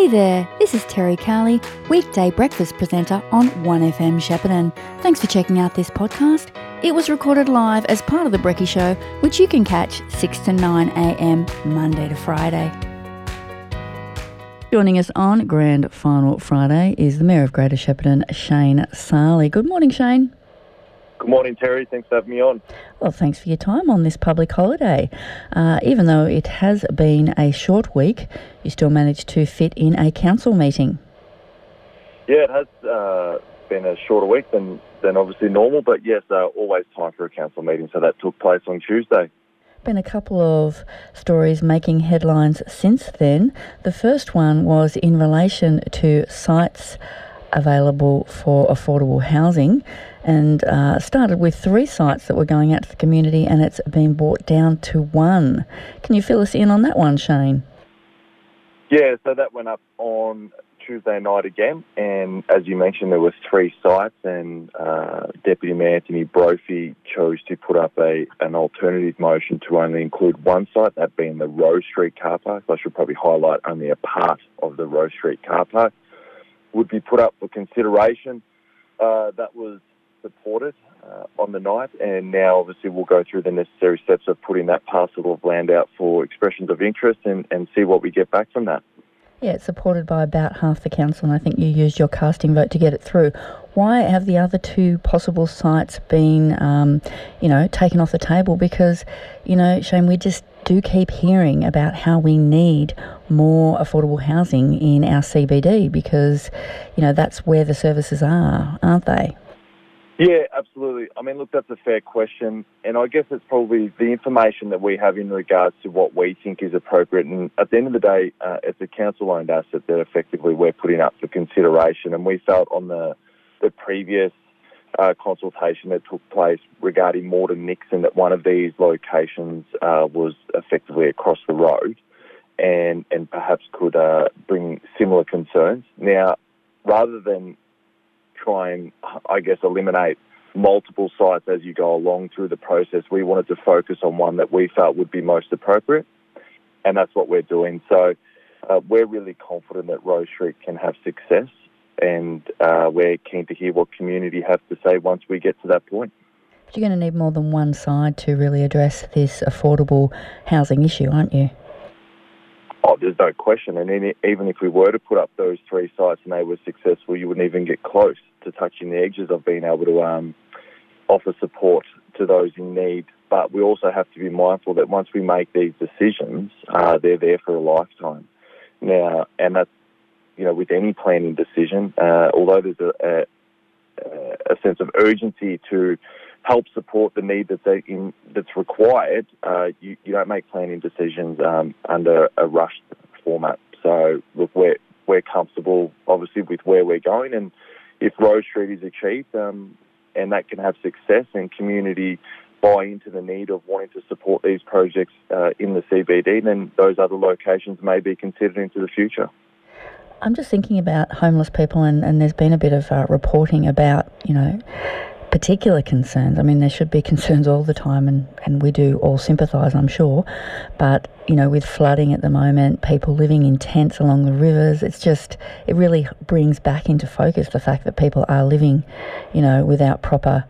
Hey there, this is Terry Carley, weekday breakfast presenter on 1FM Shepparton. Thanks for checking out this podcast. It was recorded live as part of The Brecky Show, which you can catch 6 to 9 a.m. Monday to Friday. Joining us on Grand Final Friday is the Mayor of Greater Shepparton, Shane Sali. Good morning, Shane. Good morning, Terry. Thanks for having me on. Well, thanks for your time on this public holiday. Uh, even though it has been a short week, you still managed to fit in a council meeting. Yeah, it has uh, been a shorter week than, than obviously normal, but yes, uh, always time for a council meeting. So that took place on Tuesday. Been a couple of stories making headlines since then. The first one was in relation to sites available for affordable housing and uh, started with three sites that were going out to the community and it's been brought down to one. Can you fill us in on that one, Shane? Yeah, so that went up on Tuesday night again, and as you mentioned, there were three sites, and uh, Deputy Mayor Anthony Brophy chose to put up a an alternative motion to only include one site, that being the Rose Street car park. I should probably highlight only a part of the Rose Street car park would be put up for consideration. Uh, that was supported uh, on the night, and now obviously we'll go through the necessary steps of putting that parcel of land out for expressions of interest and, and see what we get back from that. Yeah, it's supported by about half the council, and I think you used your casting vote to get it through. Why have the other two possible sites been, um, you know, taken off the table? Because, you know, Shane, we just do keep hearing about how we need more affordable housing in our CBD because, you know, that's where the services are, aren't they? Yeah, absolutely. I mean, look, that's a fair question. And I guess it's probably the information that we have in regards to what we think is appropriate. And at the end of the day, uh, it's a council owned asset that effectively we're putting up for consideration. And we felt on the, the previous uh, consultation that took place regarding Morton Nixon that one of these locations uh, was effectively across the road and, and perhaps could uh, bring similar concerns. Now, rather than try and, I guess, eliminate multiple sites as you go along through the process. We wanted to focus on one that we felt would be most appropriate, and that's what we're doing. So uh, we're really confident that Rose Street can have success, and uh, we're keen to hear what community have to say once we get to that point. But you're going to need more than one side to really address this affordable housing issue, aren't you? Oh, there's no question. And even if we were to put up those three sites and they were successful, you wouldn't even get close to touching the edges of being able to um, offer support to those in need. But we also have to be mindful that once we make these decisions, uh, they're there for a lifetime. Now, and that's you know with any planning decision, uh, although there's a, a, a sense of urgency to help support the need that's in, that's required, uh, you, you don't make planning decisions um, under a rushed format. So look, we're we're comfortable, obviously, with where we're going, and if Rose Street is achieved, um, and that can have success, and community buy into the need of wanting to support these projects uh, in the CBD, then those other locations may be considered into the future. I'm just thinking about homeless people, and, and there's been a bit of uh, reporting about, you know, particular concerns. I mean, there should be concerns all the time, and, and we do all sympathise, I'm sure. But, you know, with flooding at the moment, people living in tents along the rivers, it's just, it really brings back into focus the fact that people are living, you know, without proper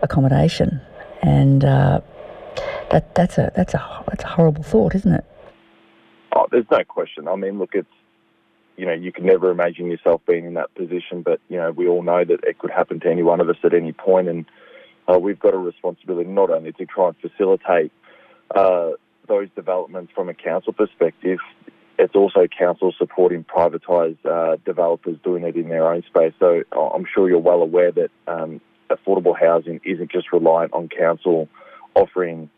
accommodation. And uh, that, that's, a, that's, a, that's a horrible thought, isn't it? Oh, there's no question. I mean, look, it's you know, you can never imagine yourself being in that position, but, you know, we all know that it could happen to any one of us at any point, and uh, we've got a responsibility not only to try and facilitate uh, those developments from a council perspective, it's also council supporting privatised uh, developers doing it in their own space. So uh, I'm sure you're well aware that um, affordable housing isn't just reliant on council offering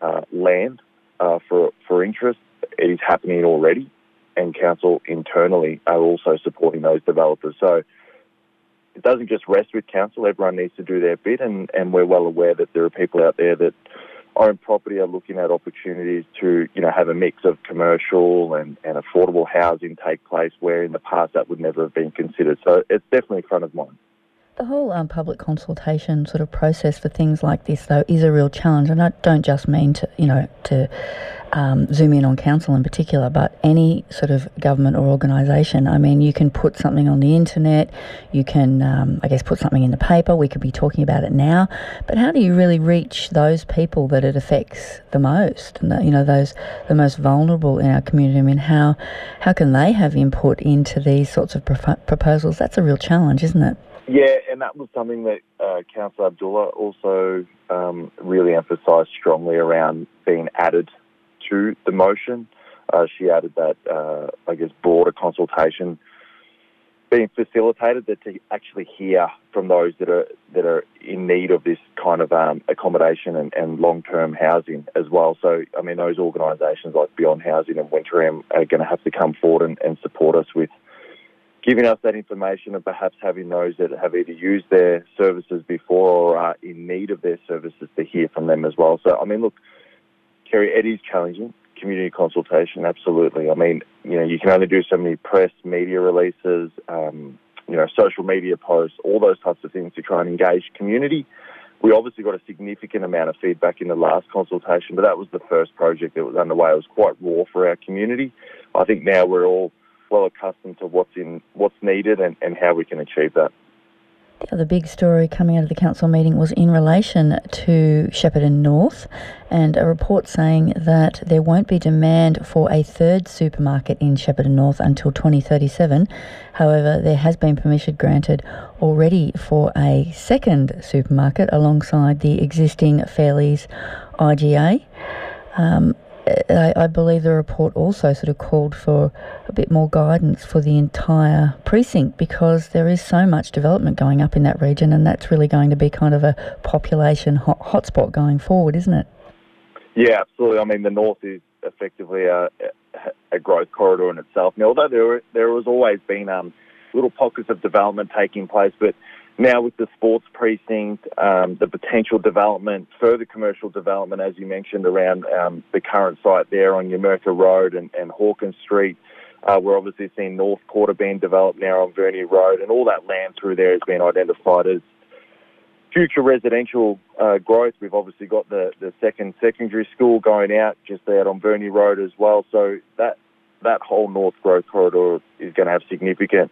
uh, land uh, for for interest. It is happening already and council internally are also supporting those developers. So it doesn't just rest with council. Everyone needs to do their bit, and, and we're well aware that there are people out there that own property are looking at opportunities to, you know, have a mix of commercial and, and affordable housing take place where in the past that would never have been considered. So it's definitely front of mind. The whole um, public consultation sort of process for things like this, though, is a real challenge, and I don't just mean to, you know, to um, zoom in on council in particular, but any sort of government or organisation. I mean, you can put something on the internet, you can, um, I guess, put something in the paper. We could be talking about it now, but how do you really reach those people that it affects the most, and the, you know, those the most vulnerable in our community? I mean, how how can they have input into these sorts of pro- proposals? That's a real challenge, isn't it? Yeah, and that was something that uh, Councillor Abdullah also um, really emphasised strongly around being added to the motion. Uh, she added that, uh, I guess, broader consultation being facilitated that to actually hear from those that are that are in need of this kind of um, accommodation and, and long term housing as well. So, I mean, those organisations like Beyond Housing and Wintringham are going to have to come forward and, and support us with giving us that information and perhaps having those that have either used their services before or are in need of their services to hear from them as well. So, I mean, look, Kerry, it is challenging. Community consultation, absolutely. I mean, you know, you can only do so many press, media releases, um, you know, social media posts, all those types of things to try and engage community. We obviously got a significant amount of feedback in the last consultation, but that was the first project that was underway. It was quite raw for our community. I think now we're all well accustomed to what's in what's needed and, and how we can achieve that. The other big story coming out of the council meeting was in relation to Shepparton North and a report saying that there won't be demand for a third supermarket in Shepparton North until 2037. However, there has been permission granted already for a second supermarket alongside the existing Fairleys IGA. Um, I, I, believe the report also sort of called for a bit more guidance for the entire precinct because there is so much development going up in that region, and that's really going to be kind of a population hot, hotspot going forward, isn't it? Yeah, absolutely. I mean, the north is effectively a, a growth corridor in itself. Now, although there there has always been um, little pockets of development taking place, but now with the sports precinct, um, the potential development, further commercial development, as you mentioned, around um, the current site there on Numurkah Road and, and Hawkins Street. Uh, we're obviously seeing North Quarter being developed now on Verney Road, and all that land through there has been identified as future residential uh, growth. We've obviously got the, the second secondary school going out just out on Verney Road as well. So that that whole North Growth Corridor is going to have significant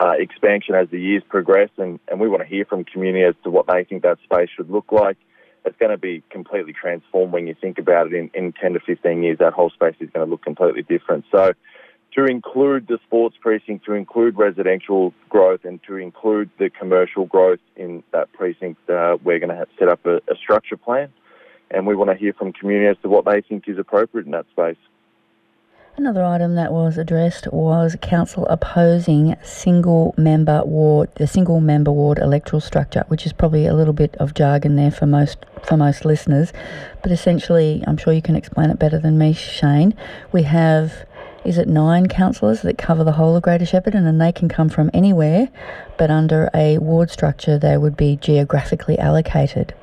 uh, expansion as the years progress, and, and we want to hear from community as to what they think that space should look like. It's going to be completely transformed when you think about it in, in 10 to 15 years. That whole space is going to look completely different. So, to include the sports precinct, to include residential growth, and to include the commercial growth in that precinct, uh, we're going to have set up a, a structure plan, and we want to hear from community as to what they think is appropriate in that space. Another item that was addressed was council opposing single member ward, the single member ward electoral structure, which is probably a little bit of jargon there for most for most listeners, but essentially, I'm sure you can explain it better than me, Shane. We have is it nine councillors that cover the whole of Greater Shepparton and they can come from anywhere, but under a ward structure they would be geographically allocated.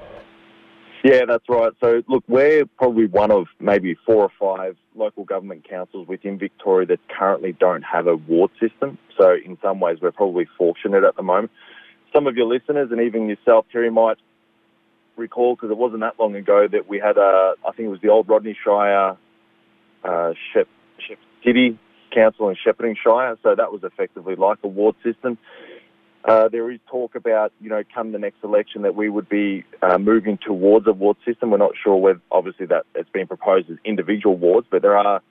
Yeah, that's right. So, look, we're probably one of maybe four or five local government councils within Victoria that currently don't have a ward system. So, in some ways, we're probably fortunate at the moment. Some of your listeners and even yourself, Terry, might recall because it wasn't that long ago that we had a, I think it was the old Rodney Shire uh, Shep, Shep City Council in Shepparton Shire. So that was effectively like a ward system. Uh, there is talk about, you know, come the next election that we would be uh, moving towards a ward system. We're not sure whether, obviously, that it's been proposed as individual wards, but there are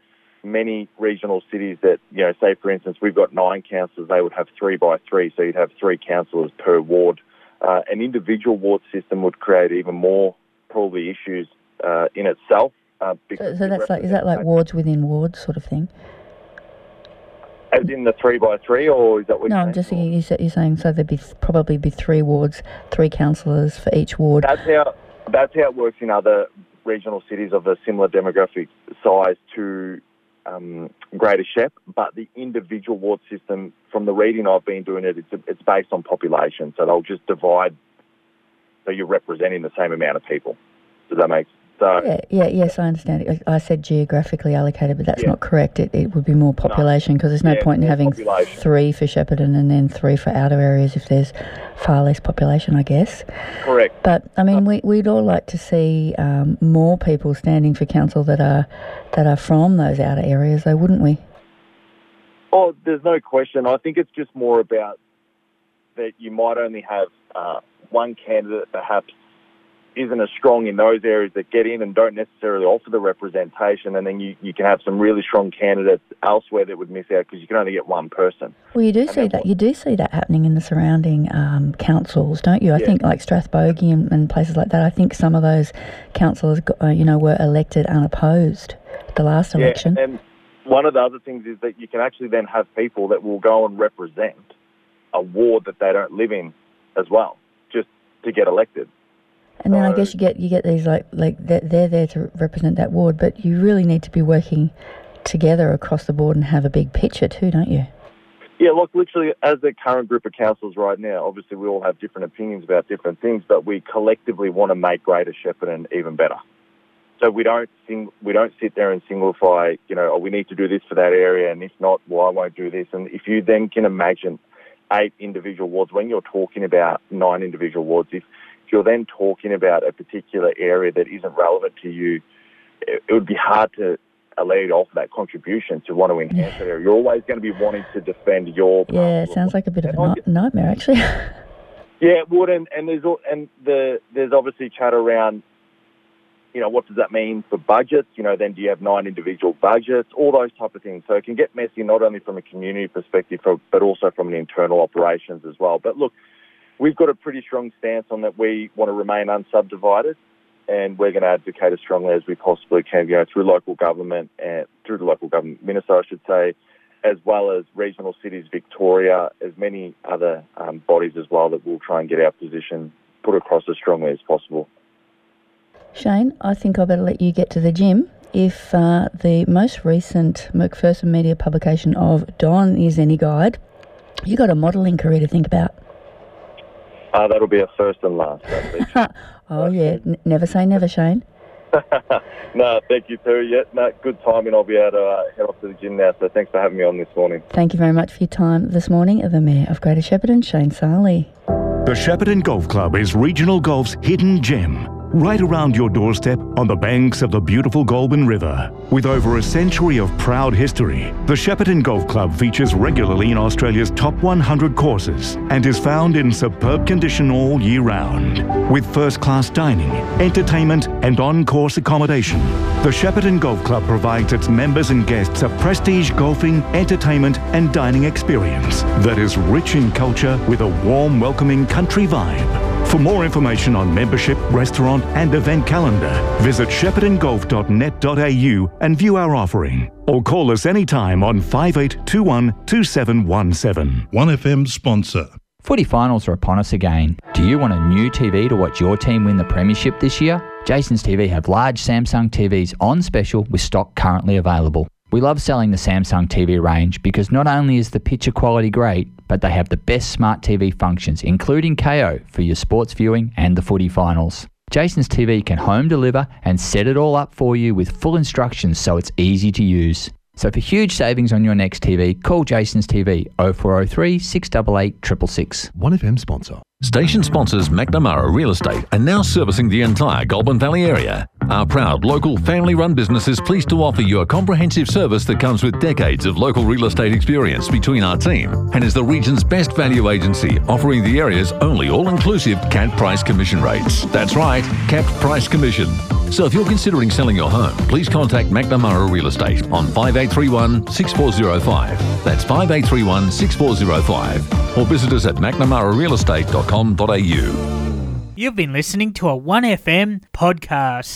many regional cities that, you know, say for instance, we've got nine councillors, they would have three by three, so you'd have three councillors per ward. Uh, an individual ward system would create even more probably issues uh, in itself. Uh, so, so that's like, is that like wards within wards sort of thing? As in the three by three, or is that what? No, I'm just thinking. You're saying so there'd be probably be three wards, three councillors for each ward. That's how that's how it works in other regional cities of a similar demographic size to um, Greater Shep. But the individual ward system, from the reading I've been doing it, it's, it's based on population. So they'll just divide. So you're representing the same amount of people. Does that make So Yeah, yeah, yes, I understand. it. I I said geographically allocated, but that's Yeah. not correct. It, it would be more population because there's no Yeah, point in having population. three for Shepparton and then three for outer areas if there's far less population, I guess. correct. But I mean, we, we'd all like to see um, more people standing for council that are that are from those outer areas, though, wouldn't we? Oh, there's no question. I think it's just more about that you might only have uh, one candidate perhaps isn't as strong in those areas that get in and don't necessarily offer the representation, and then you, you can have some really strong candidates elsewhere that would miss out because you can only get one person. Well, you do see that. You do see that happening in the surrounding um, councils, don't you? I Yeah. think like Strathbogie and, and places like that. I think some of those councillors, uh, you know, were elected unopposed at the last election. Yeah, and one of the other things is that you can actually then have people that will go and represent a ward that they don't live in as well, just to get elected. And then I guess you get you get these like like they're, they're there to represent that ward, but you really need to be working together across the board and have a big picture too, don't you? Yeah, look, literally, as the current group of councils right now, obviously we all have different opinions about different things, but we collectively want to make Greater Shepparton even better. So we don't sing, we don't sit there and simplify, you know, oh, we need to do this for that area, and if not, well, I won't do this. And if you then can imagine eight individual wards, when you're talking about nine individual wards, if, if you're then talking about a particular area that isn't relevant to you, it, it would be hard to allow you to offer that contribution to want to enhance that area. You're always going to be wanting to defend your Yeah, it sounds like a bit of a ni- nightmare actually. yeah, it would, and, and there's and the there's obviously chat around, you know, what does that mean for budgets? You know, then do you have nine individual budgets? All those type of things. So it can get messy not only from a community perspective, but also from an internal operations as well. But look, we've got a pretty strong stance on that. We want to remain unsubdivided, and we're going to advocate as strongly as we possibly can. You know, through local government and through the local government minister, I should say as well as regional cities, Victoria, as many other um, bodies as well that will try and get our position put across as strongly as possible. Shane, I think I better let you get to the gym. If uh, the most recent McPherson Media publication of Don is any guide, you've got a modelling career to think about. Uh, that'll be a first and last. I think. Oh yeah, N- never say never, Shane. no, thank you, Terry. Yeah, no, good timing. I'll be able to uh, head off to the gym now. So thanks for having me on this morning. Thank you very much for your time this morning. The Mayor of Greater Shepparton, Shane Sali. The Shepparton Golf Club is regional golf's hidden gem. Right around your doorstep on the banks of the beautiful Goulburn River. With over a century of proud history, the Shepparton Golf Club features regularly in Australia's top 100 courses and is found in superb condition all year round. With first class dining, entertainment, and on course accommodation, the Shepparton Golf Club provides its members and guests a prestige golfing, entertainment, and dining experience that is rich in culture with a warm, welcoming country vibe. For more information on membership, restaurant, and event calendar, visit sheppartongolf.net.au and view our offering. Or call us anytime on 5821 2717. 1FM sponsor. Footy finals are upon us again. Do you want a new TV to watch your team win the Premiership this year? Jason's TV have large Samsung TVs on special with stock currently available. We love selling the Samsung TV range because not only is the picture quality great, but they have the best smart TV functions, including Kayo for your sports viewing and the footy finals. Jason's TV can home deliver and set it all up for you with full instructions so it's easy to use. So for huge savings on your next TV, call Jason's TV 0403 688 666. 1FM sponsor. Station sponsors McNamara Real Estate are now servicing the entire Goulburn Valley area. Our proud local family run business is pleased to offer you a comprehensive service that comes with decades of local real estate experience between our team and is the region's best value agency, offering the area's only all inclusive capped price commission rates. That's right, capped price commission. So if you're considering selling your home, please contact McNamara Real Estate on 5831 6405. That's 5831 6405. Or visit us at mcnamararealestate.com.au. You've been listening to a 1FM podcast.